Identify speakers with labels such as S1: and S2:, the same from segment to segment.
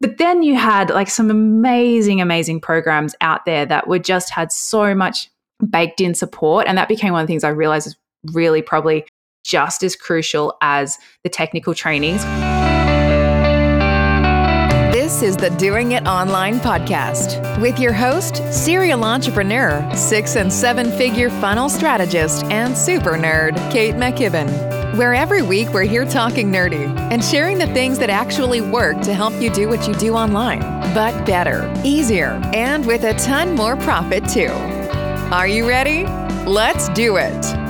S1: But then you had like some amazing, amazing programs out there that were just had so much baked in support. And that became one of the things I realized is really probably just as crucial as the technical trainings.
S2: This is the Doing It Online podcast with your host, serial entrepreneur, six and seven figure funnel strategist, and super nerd, Kate McKibben. Where every week we're here talking nerdy and sharing the things that actually work to help you do what you do online, but better, easier, and with a ton more profit too. Are you ready? Let's do it.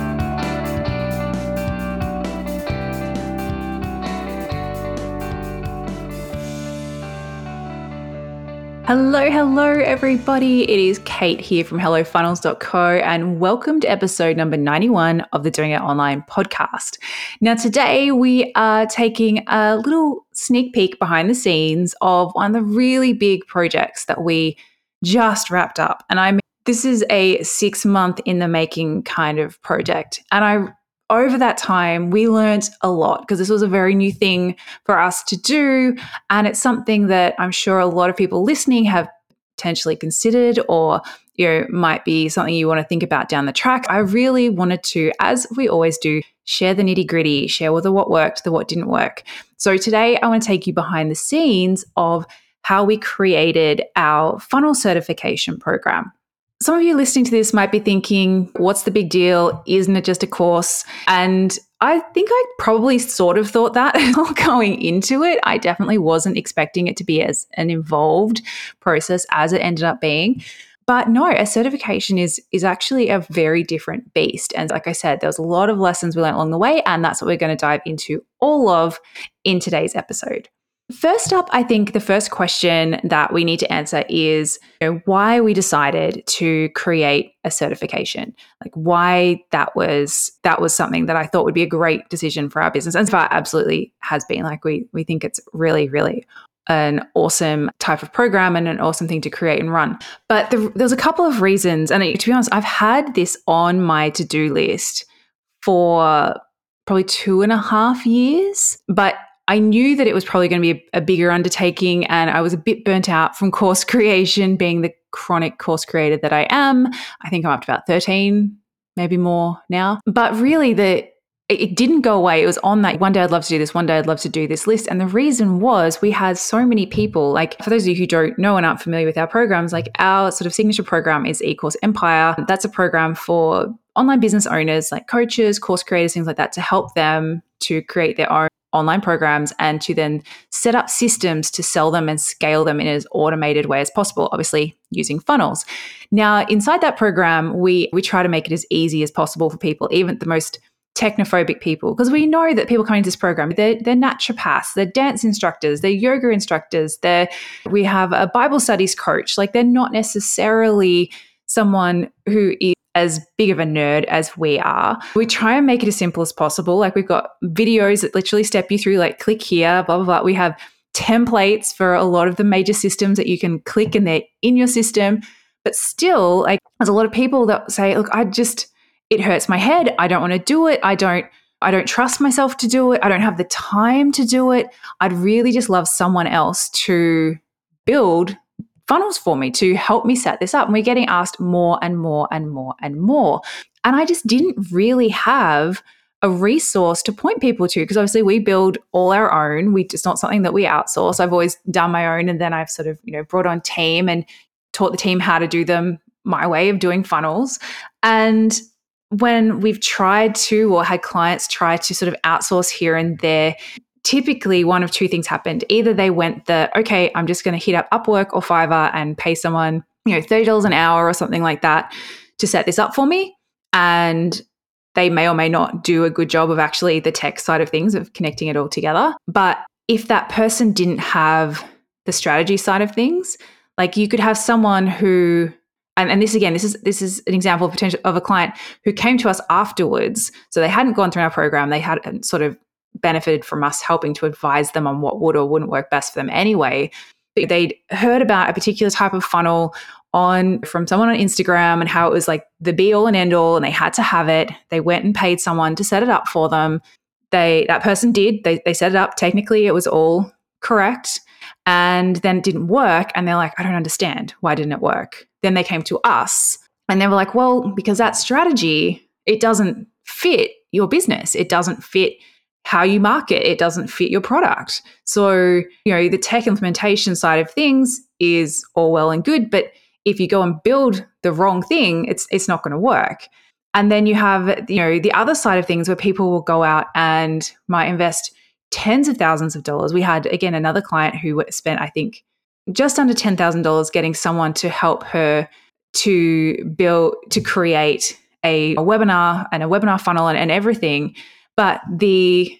S1: Hello, hello, everybody. It is Kate here from HelloFunnels.co, and welcome to episode number 91 of the Doing It Online podcast. Now, today we are taking a little sneak peek behind the scenes of one of the really big projects that we just wrapped up. And I mean, this is a six month in the making kind of project. And I over that time, we learned a lot because this was a very new thing for us to do. And it's something that I'm sure a lot of people listening have potentially considered or you know might be something you want to think about down the track i really wanted to as we always do share the nitty gritty share with the what worked the what didn't work so today i want to take you behind the scenes of how we created our funnel certification program some of you listening to this might be thinking, what's the big deal? Isn't it just a course? And I think I probably sort of thought that going into it. I definitely wasn't expecting it to be as an involved process as it ended up being. But no, a certification is is actually a very different beast. And like I said, there was a lot of lessons we learned along the way, and that's what we're going to dive into all of in today's episode. First up, I think the first question that we need to answer is you know, why we decided to create a certification. Like why that was that was something that I thought would be a great decision for our business. And so far absolutely has been. Like we we think it's really, really an awesome type of program and an awesome thing to create and run. But the, there's a couple of reasons. And to be honest, I've had this on my to-do list for probably two and a half years. But I knew that it was probably going to be a, a, bigger undertaking, and I was a bit burnt out from course creation, being the chronic course creator that I am. I think I'm up to about 13, maybe more now. But really, the it didn't go away. It was on that one day I'd love to do this, one day I'd love to do this list. And the reason was we had so many people. Like, for those of you who don't know and aren't familiar with our programs, like our sort of signature program is eCourse Empire. That's a program for online business owners, like coaches, course creators, things like that, to help them to create their own online programs and to then set up systems to sell them and scale them in as automated way as possible obviously using funnels. Now inside that program we we try to make it as easy as possible for people even the most technophobic people because we know that people coming to this program they're, they're naturopaths they're dance instructors they're yoga instructors they're we have a bible studies coach. Like they're not necessarily someone who is as big of a nerd as we are, we try and make it as simple as possible. Like we've got videos that literally step you through, like click here, blah, blah, blah. We have templates for a lot of the major systems that you can click and they're in your system. But still, like there's a lot of people that say, look, I just, it hurts my head. I don't want to do it. I don't, I don't trust myself to do it. I don't have the time to do it. I'd really just love someone else to build funnels for me to help me set this up. And we're getting asked more and more and more and more. And I just didn't really have a resource to point people to because obviously we build all our own. We it's not something that we outsource. I've always done my own and then I've sort of, you know, brought on team and taught the team how to do them my way of doing funnels. And when we've tried to or had clients try to sort of outsource here and there, typically one of two things happened. Either they went the, okay, I'm just going to hit up Upwork or Fiverr and pay someone, you know, $30 an hour or something like that to set this up for me. And they may or may not do a good job of actually the tech side of things, of connecting it all together. But if that person didn't have the strategy side of things, like you could have someone who and, and this again, this is this is an example of potential of a client who came to us afterwards. So they hadn't gone through our program. They had um, sort of benefited from us helping to advise them on what would or wouldn't work best for them anyway. They'd heard about a particular type of funnel on from someone on Instagram and how it was like the be all and end all and they had to have it. They went and paid someone to set it up for them. They that person did. They they set it up. Technically it was all correct. and then it didn't work. And they're like, I don't understand. Why didn't it work? Then they came to us and they were like, well, because that strategy, it doesn't fit your business. It doesn't fit how you market. It doesn't fit your product. So, you know, the tech implementation side of things is all well and good, but if you go and build the wrong thing, it's it's not going to work. And then you have, you know, the other side of things where people will go out and might invest tens of thousands of dollars. We had again another client who spent, I think, just under ten thousand dollars getting someone to help her to build to create a, a webinar and a webinar funnel and, and everything. But the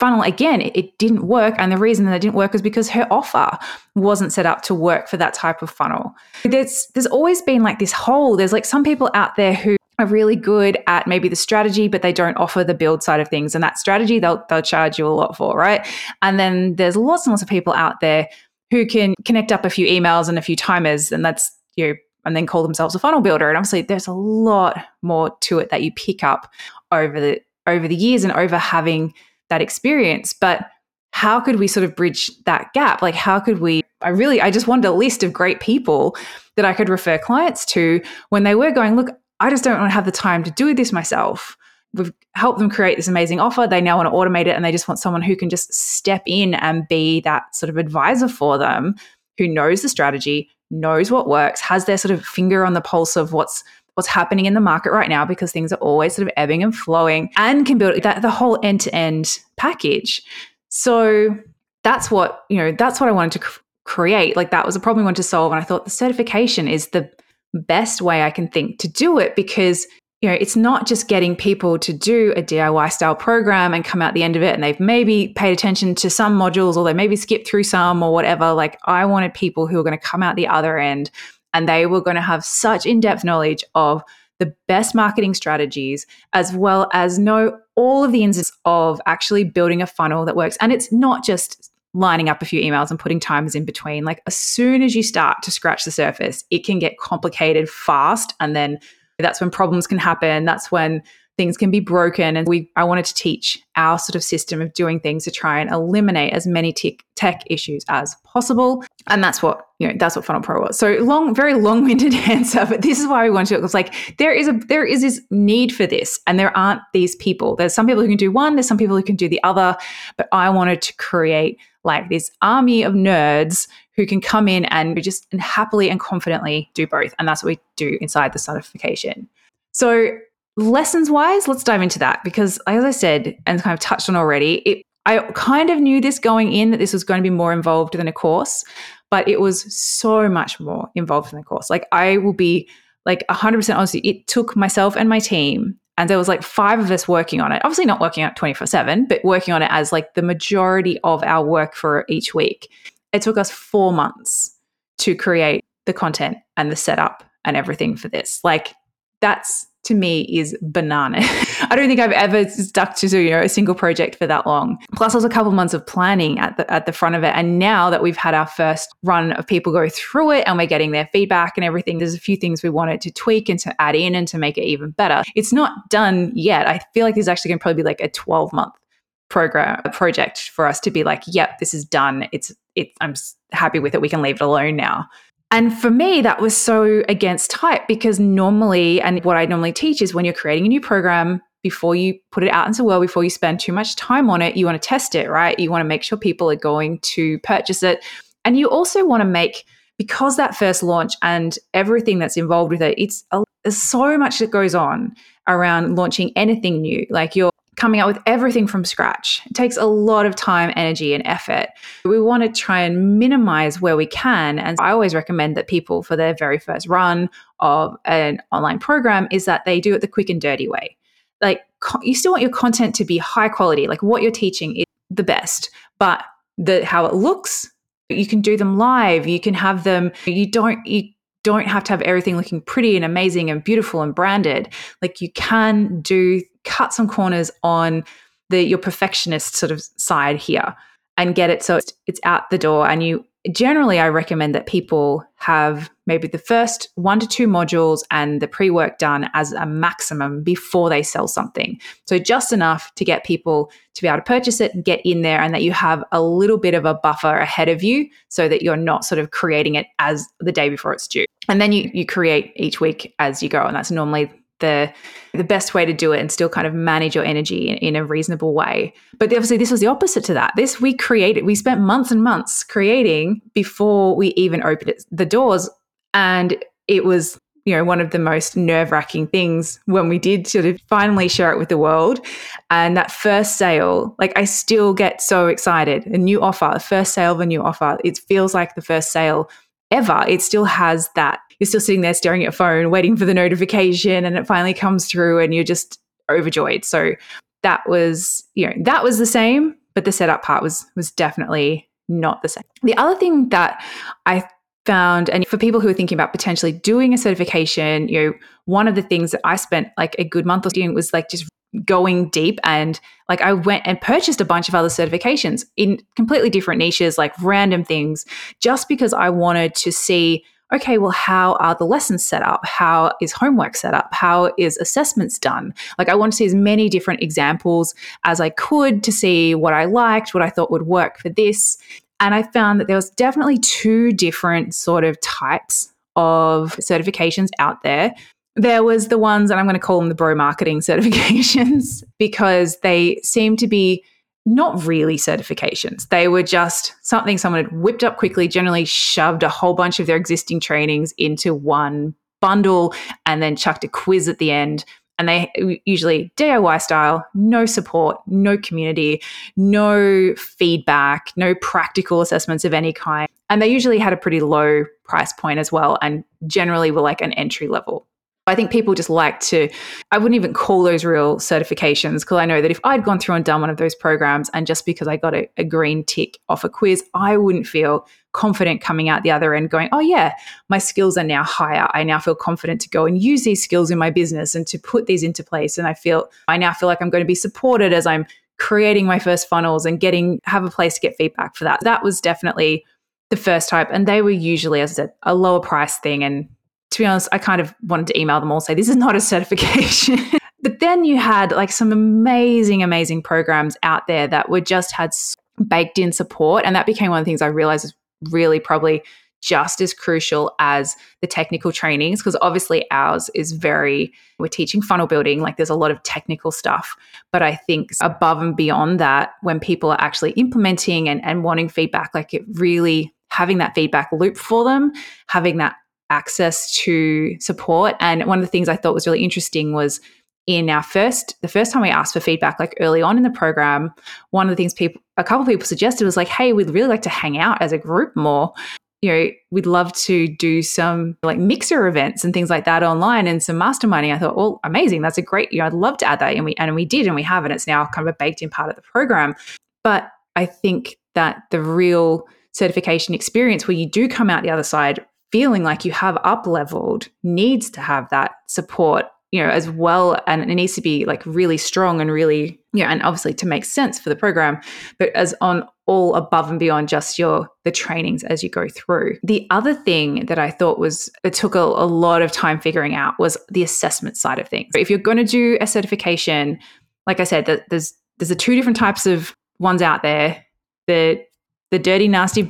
S1: funnel again it, it, didn't work. And the reason that it didn't work was because her offer wasn't set up to work for that type of funnel. There's there's always been like this hole. There's like some people out there who are really good at maybe the strategy but they don't offer the build side of things. And that strategy they'll they'll charge you a lot for right? And then there's lots and lots of people out there who can connect up a few emails and a few timers and that's you know and then call themselves a funnel builder. And obviously, there's a lot more to it that you pick up over the over the years and over having that experience. But how could we sort of bridge that gap? Like, how could we? I really, I just wanted a list of great people that I could refer clients to when they were going, look, I just don't want to have the time to do this myself. We've helped them create this amazing offer. They now want to automate it and they just want someone who can just step in and be that sort of advisor for them who knows the strategy, knows what works, has their sort of finger on the pulse of what's what's happening in the market right now because things are always sort of ebbing and flowing and can build that the whole end-to-end package. So that's what, you know, that's what I wanted to cr- create. Like that was a problem I wanted to solve and I thought the certification is the best way I can think to do it because you know, it's not just getting people to do a DIY style program and come out the end of it and they've maybe paid attention to some modules or they maybe skipped through some or whatever. Like, I wanted people who are going to come out the other end and they were going to have such in depth knowledge of the best marketing strategies, as well as know all of the ins of actually building a funnel that works. And it's not just lining up a few emails and putting timers in between. Like, as soon as you start to scratch the surface, it can get complicated fast. And then that's when problems can happen. That's when things can be broken. And we, I wanted to teach our sort of system of doing things to try and eliminate as many tech, tech issues as possible. And that's what, you know, that's what Funnel Pro was. So long, very long-winded answer, but this is why we wanted to, it was like, there is a, there is this need for this and there aren't these people. There's some people who can do one, there's some people who can do the other, but I wanted to create like this army of nerds who can come in and just and happily and confidently do both. And that's what we do inside the certification. So lessons wise, let's dive into that because, as I said and kind of touched on already, it, I kind of knew this going in that this was going to be more involved than a course, but it was so much more involved than a course. Like I will be like 100% honest, it took myself and my team and there was like five of us working on it. Obviously not working on it 24/7, but working on it as like the majority of our work for each week. It took us 4 months to create the content and the setup and everything for this. Like that's to me is banana. I don't think I've ever stuck to you know a single project for that long. Plus, there's a couple months of planning at the at the front of it, and now that we've had our first run of people go through it and we're getting their feedback and everything, there's a few things we wanted to tweak and to add in and to make it even better. It's not done yet. I feel like this is actually going to probably be like a 12 month program a project for us to be like, yep, this is done. It's it. I'm happy with it. We can leave it alone now. And for me, that was so against type because normally, and what I normally teach is when you're creating a new program, before you put it out into the world, before you spend too much time on it, you want to test it, right? You want to make sure people are going to purchase it. And you also want to make, because that first launch and everything that's involved with it, it's a, there's so much that goes on around launching anything new. Like you're coming up with everything from scratch. It takes a lot of time, energy, and effort. We want to try and minimize where we can. And I always recommend that people, for their very first run of an online program, is that they do it the quick and dirty way. Like, you still want your content to be high quality, like what you're teaching is the best, but the how it looks, you can do them live, you can have them, you don't, you don't have to have everything looking pretty and amazing and beautiful and branded. Like you can do cut some corners on the your perfectionist sort of side here and get it so it's, it's out the door and you generally I recommend that people have maybe the first one to two modules and the pre-work done as a maximum before they sell something. So just enough to get people to be able to purchase it and get in there and that you have a little bit of a buffer ahead of you so that you're not sort of creating it as the day before it's due. And then you you create each week as you go and that's normally the the best way to do it and still kind of manage your energy in, in, a reasonable way. But obviously, this was the opposite to that. This we created, we spent months and months creating before we even opened it, the doors, and it was you know one of the most nerve wracking things when we did sort of finally share it with the world. And that first sale, like I still get so excited. A new offer, the first sale of a new offer, it feels like the first sale ever. It still has that you're still sitting there staring at your phone, waiting for the notification, and it finally comes through and you're just overjoyed. So that was, you know, that was the same, but the setup part was was definitely not the same. The other thing that I found and for people who are thinking about potentially doing a certification, you know, one of the things that I spent like a good month or doing was like just going deep and like I went and purchased a bunch of other certifications in completely different niches, like random things, just because I wanted to see okay, well, how are the lessons set up? How is homework set up? How is assessments done? Like, I want to see as many different examples as I could to see what I liked, what I thought would work for this. And I found that there was definitely two different sort of types of certifications out there. There was the ones, and I'm going to call them the bro marketing certifications because they seem to be not really certifications. They were just something someone had whipped up quickly, generally shoved a whole bunch of their existing trainings into one bundle and then chucked a quiz at the end. And they uh, usually DIY style, no support, no community, no feedback, no practical assessments of any kind. And they usually had a pretty low price point as well, and generally were like an entry level. I think people just like to, I wouldn't even call those real certifications because I know that if I'd gone through and done one of those programs and just because I got a, a, green tick off a quiz, I wouldn't feel confident coming out the other end going, oh, yeah, my skills are now higher. I now feel confident to go and use these skills in my business and to put these into place. And I feel, I now feel like I'm going to be supported as I'm creating my first funnels and getting, have a place to get feedback for that. That was definitely the first type. And they were usually, as I said, a lower price thing and to be honest, I kind of wanted to email them all, say, this is not a certification. but then you had like some amazing, amazing programs out there that were just had baked in support. And that became one of the things I realized is really probably just as crucial as the technical trainings because obviously ours is very we're teaching funnel building like there's a lot of technical stuff but i think above and beyond that when people are actually implementing and, and wanting feedback like it really having that feedback loop for them having that access to support. And one of the things I thought was really interesting was in our first the first time we asked for feedback like early on in the program one of the things people a couple of people suggested was like hey we'd really like to hang out as a group more. You know we'd love to do some like mixer events and things like that online and some masterminding. I thought well amazing. That's a great you know i'd love to add that. And we and we did and we have and it's now kind of a baked in part of the program. But i think that the real certification experience where you do come out the other side feeling like you have up leveled needs to have that support you know as well and it needs to be like really strong and really you know and obviously to make sense for the program but as on all above and beyond just your the trainings as you go through. The other thing that i thought was it took a, a lot of time figuring out was the assessment side of things. If you're going to do a certification like i said that there's there's a two different types of ones out there the the dirty nasty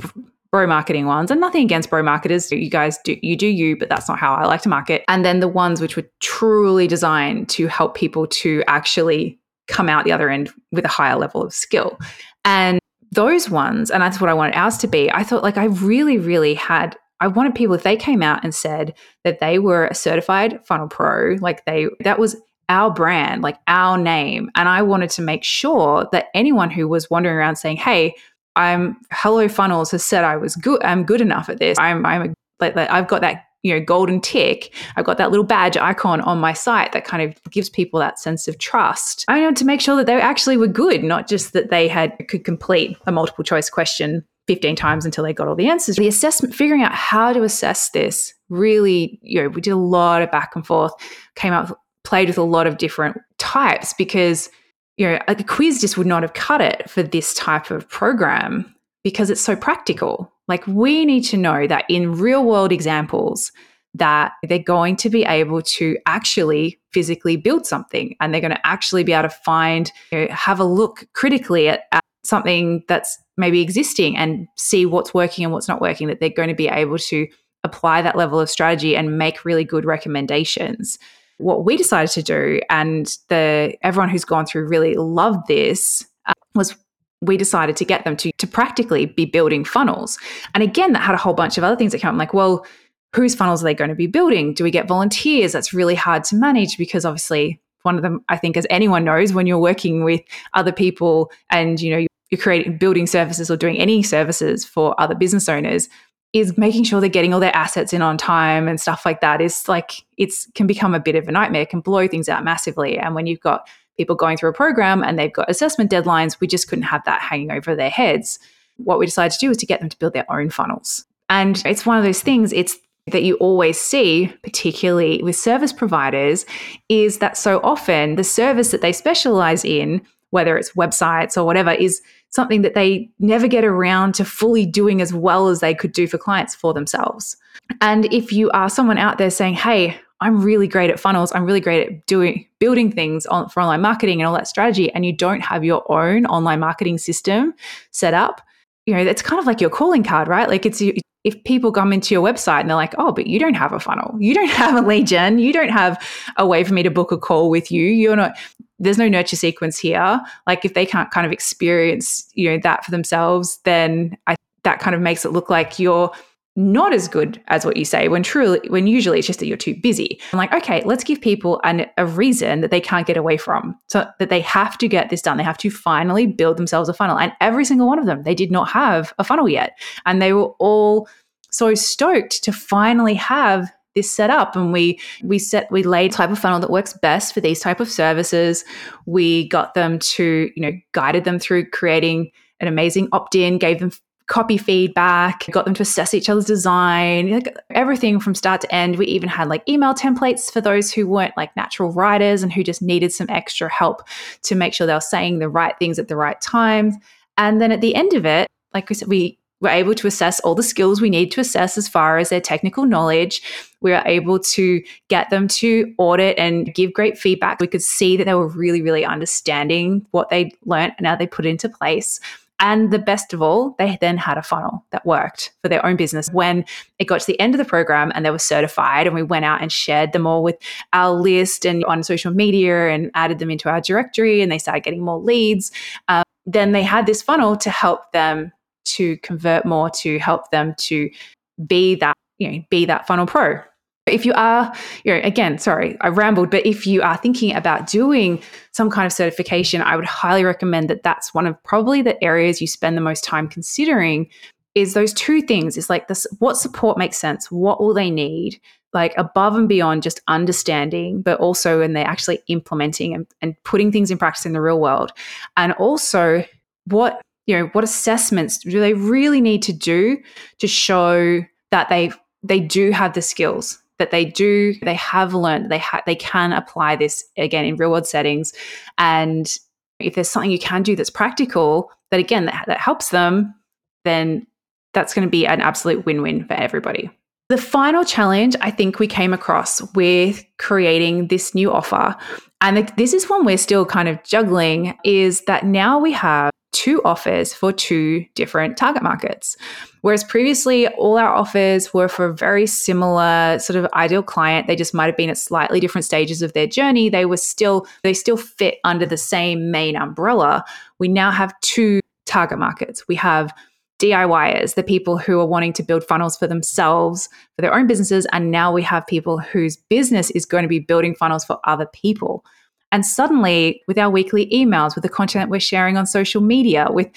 S1: bro marketing ones. And nothing against bro marketers. You guys do you do you but that's not how i like to market. And then the ones which were truly designed to help people to actually come out the other end with a higher level of skill. And those ones and that's what i wanted ours to be i thought like i really really had I wanted people if they came out and said that they were a certified funnel pro, like they that was our brand, like our name. And I wanted to make sure that anyone who was wandering around saying, Hey, I'm Hello Funnels has said I was good. I'm good enough at this. I'm I'm a, like, like I've got that you know golden tick. I've got that little badge icon on my site that kind of gives people that sense of trust. I know to make sure that they actually were good, not just that they had could complete a multiple choice question 15 times until they got all the answers. The assessment, figuring out how to assess this, really, you know, we did a lot of back and forth, came up, played with a lot of different types because you know, a quiz just would not have cut it for this type of program because it's so practical. Like we need to know that in real world examples, that they're going to be able to actually physically build something and they're going to actually be able to find, you know, have a look critically at, at something that's maybe existing and see what's working and what's not working, that they're going to be able to apply that level of strategy and make really good recommendations. What we decided to do, and the everyone who's gone through really loved this, uh, was we decided to get them to to practically be building funnels. And again, that had a whole bunch of other things that came up. I'm like, well, whose funnels are they going to be building? Do we get volunteers? That's really hard to manage because obviously one of them, I think, as anyone knows, when you're working with other people and you know you're creating building services or doing any services for other business owners, is making sure they're getting all their assets in on time and stuff like that is like it's can become a bit of a nightmare, can blow things out massively. And when you've got people going through a program and they've got assessment deadlines, we just couldn't have that hanging over their heads. What we decided to do was to get them to build their own funnels. And it's one of those things, it's that you always see, particularly with service providers, is that so often the service that they specialize in, whether it's websites or whatever, is something that they never get around to fully doing as well as they could do for clients for themselves. And if you are someone out there saying, hey, I'm really great at funnels, I'm really great at doing building things on, for online marketing and all that strategy, and you don't have your own online marketing system set up, you know, it's kind of like your calling card, right? Like it's if people come into your website and they're like, oh, but you don't have a funnel, you don't have a lead gen, you don't have a way for me to book a call with you, you're not, there's no nurture sequence here. Like if they can't kind of experience, you know, that for themselves, then I, that kind of makes it look like you're not as good as what you say when truly when usually it's just that you're too busy. I'm like okay let's give people an, a reason that they can't get away from. So that they have to get this done. They have to finally build themselves a funnel. And every single one of them they did not have a funnel yet. And they were all so stoked to finally have this set up and we we set we laid type of funnel that works best for these type of services we got them to you know guided them through creating an amazing opt-in gave them copy feedback, got them to assess each other's design, like everything from start to end. We even had like email templates for those who weren't like natural writers and who just needed some extra help to make sure they were saying the right things at the right time. And then at the end of it, like we said, we were able to assess all the skills we need to assess as far as their technical knowledge. We were able to get them to audit and give great feedback. We could see that they were really, really understanding what they learned and how they put it into place. And the best of all, they then had a funnel that worked for their own business. When it got to the end of the program and they were certified, and we went out and shared them all with our list and on social media and added them into our directory, and they started getting more leads. Um, then they had this funnel to help them to convert more, to help them to be that, you know, be that funnel pro. If you are, you know, again, sorry, I rambled, but if you are thinking about doing some kind of certification, I would highly recommend that that's one of probably the areas you spend the most time considering is those two things. Is like this what support makes sense what will they need like above and beyond just understanding but also when they're actually implementing and, and putting things in practice in the real world. And also what you know what assessments do they really need to do to show that they they do have the skills that they do they have learned they ha- they can apply this again in real world settings. And if there's something you can do that's practical that again that, that helps them then that's going to be an absolute win-win for everybody. The final challenge I think we came across with creating this new offer, and this is one we're still kind of juggling, is that now we have two offers for two different target markets. Whereas previously, all our offers were for a very similar sort of ideal client. They just might have been at slightly different stages of their journey. They were still, they still fit under the same main umbrella. We now have two target markets. We have DIYers, the people who are wanting to build funnels for themselves, for their own businesses. And now we have people whose business is going to be building funnels for other people. And suddenly, with our weekly emails, with the content we're sharing on social media, with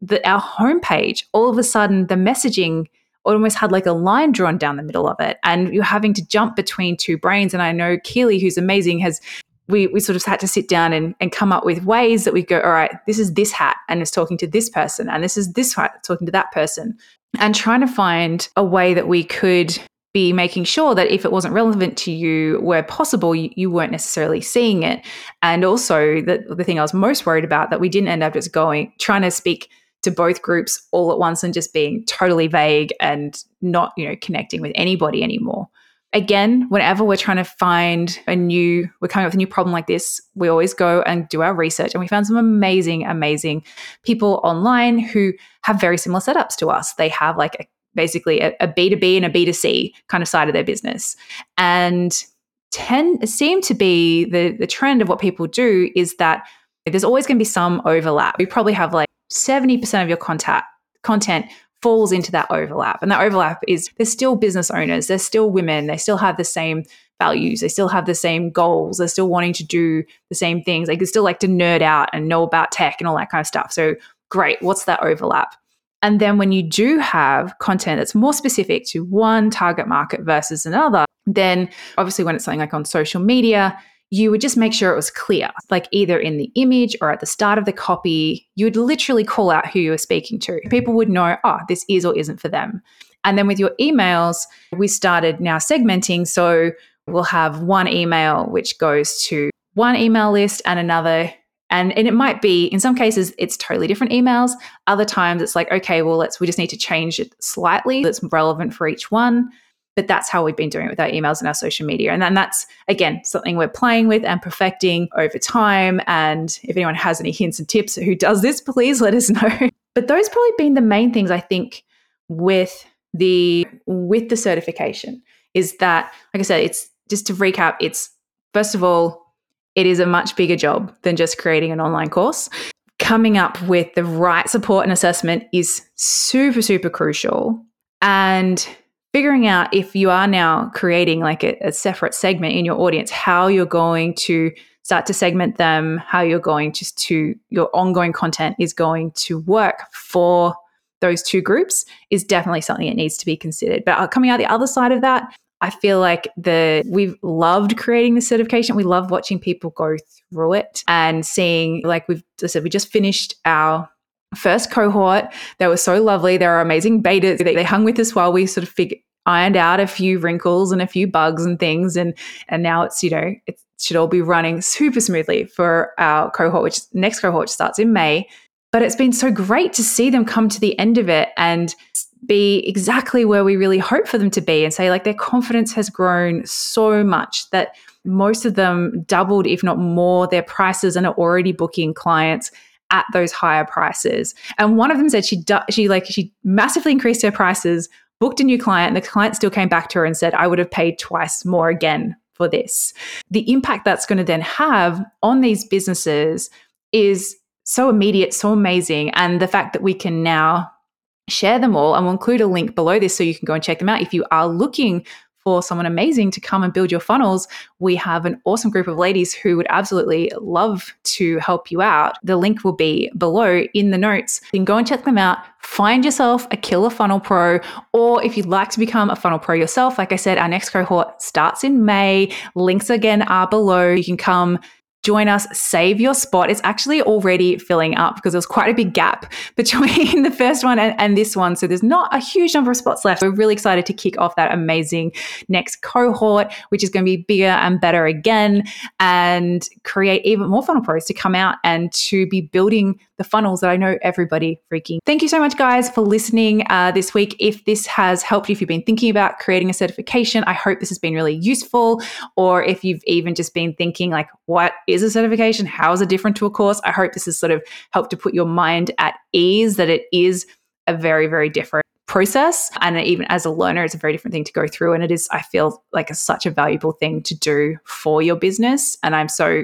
S1: the, our homepage, all of a sudden the messaging almost had like a line drawn down the middle of it. And you're having to jump between two brains. And I know Keely, who's amazing, has we, we sort of had to sit down and, and come up with ways that we go, all right, this is this hat and it's talking to this person, and this is this hat talking to that person. And trying to find a way that we could be making sure that if it wasn't relevant to you where possible you, you, weren't necessarily seeing it and also the, the thing i was most worried about that we didn't end up just going trying to speak to both groups all at once and just being totally vague and not, you know, connecting with anybody anymore. Again, whenever we're trying to find a new, we're coming up with a new problem like this, we always go and do our research. And we found some amazing, amazing people online who have very similar setups to us. They have like a, basically a a B2B and a B2C kind of side of their business. And tend seem to be the the trend of what people do is that there's always going to be some overlap. We probably have like 70% of your contact content falls into that overlap. And that overlap is they're still business owners, they're still women, they still have the same values, they still have the same goals, they're still wanting to do the same things. They can still like to nerd out and know about tech and all that kind of stuff. So great, what's that overlap? And then when you do have content that's more specific to one target market versus another, then obviously when it's something like on social media, you would just make sure it was clear, like either in the image or at the start of the copy, you would literally call out who you were speaking to. People would know, oh, this is or isn't for them. And then with your emails, we started now segmenting. So we'll have one email which goes to one email list and another. And, and it might be, in some cases, it's totally different emails. Other times it's like, okay, well, let's, we just need to change it slightly that's relevant for each one but that's how we've been doing it with our emails and our social media. And then that's, again, something we're playing with and perfecting over time. And if anyone has any hints and tips who does this, please let us know. But those probably been the main things I think with the with the certification is that, like I said, it's just to recap, it's first of all, it is a much bigger job than just creating an online course. Coming up with the right support and assessment is super, super crucial. And figuring out if you are now creating like a, a, separate segment in your audience, how you're going to start to segment them, how you're going to, to your ongoing content is going to work for those two groups is definitely something that needs to be considered. But uh, coming out the other side of that, I feel like the we've loved creating the certification. We love watching people go through it and seeing like we've said we just finished our first cohort. They were so lovely. They were amazing betas. They, they hung with us while we sort of figured ironed out a few wrinkles and a few bugs and things and and now it's you know it should all be running super smoothly for our cohort which next cohort starts in May but it's been so great to see them come to the end of it and be exactly where we really hope for them to be and say like their confidence has grown so much that most of them doubled if not more their prices and are already booking clients at those higher prices. And one of them said she she like she massively increased her prices, booked a new client, and the client still came back to her and said, "I would have paid twice more again for this." The impact that's going to then have on these businesses is so immediate, so amazing, and the fact that we can now share them all and we'll include a link below this so you can go and check them out if you are looking for someone amazing to come and build your funnels, we have an awesome group of ladies who would absolutely love to help you out. The link will be below in the notes. You can go and check them out. Find yourself a killer funnel pro, or if you'd like to become a funnel pro yourself, like I said, our next cohort starts in May. Links again are below. You can come join us, save your spot. It's actually already filling up because there was quite a big gap between the first one and, and, this one. So there's not a huge number of spots left. We're really excited to kick off that amazing next cohort, which is going to be bigger and better again and create even more funnel pros to come out and to be building the funnels that I know everybody freaking. Thank you so much, guys, for listening uh, this week. If this has helped you, if you've been thinking about creating a certification, I hope this has been really useful. Or if you've even just been thinking, like, what is a certification? How is it different to a course? I hope this has sort of helped to put your mind at ease that it is a very, very different process. And even as a learner, it's a very different thing to go through. And it is, I feel like, a, such a valuable thing to do for your business. And I'm so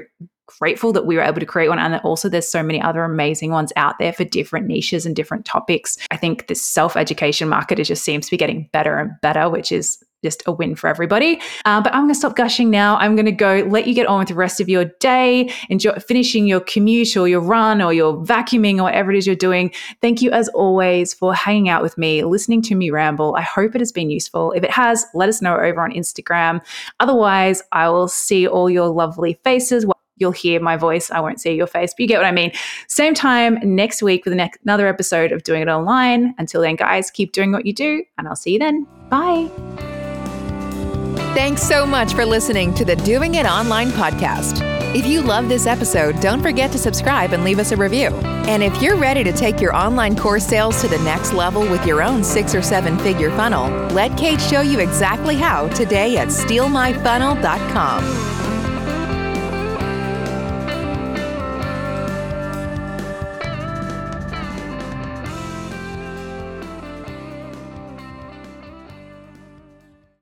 S1: grateful that we were able to create one and that also there's so many other amazing ones out there for different niches and different topics. I think this self-education market it just seems to be getting better and better, which is just a win for everybody. Uh, but I'm going to stop gushing now. I'm going to go let you get on with the rest of your day, enjoy finishing your commute or your run or your vacuuming or whatever it is you're doing. Thank you, as always, for hanging out with me, listening to me ramble. I hope it has been useful. If it has, let us know over on Instagram. Otherwise, I will see all your lovely faces you'll hear my voice. I won't see your face, but you get what I mean. Same time next week with another episode of Doing It Online. Until then, guys, keep doing what you do, and I'll see you then. Bye.
S2: Thanks so much for listening to the Doing It Online podcast. If you love this episode, don't forget to subscribe and leave us a review. And if you're ready to take your online course sales to the next level with your own six or seven figure funnel, let Kate show you exactly how today at stealmyfunnel.com.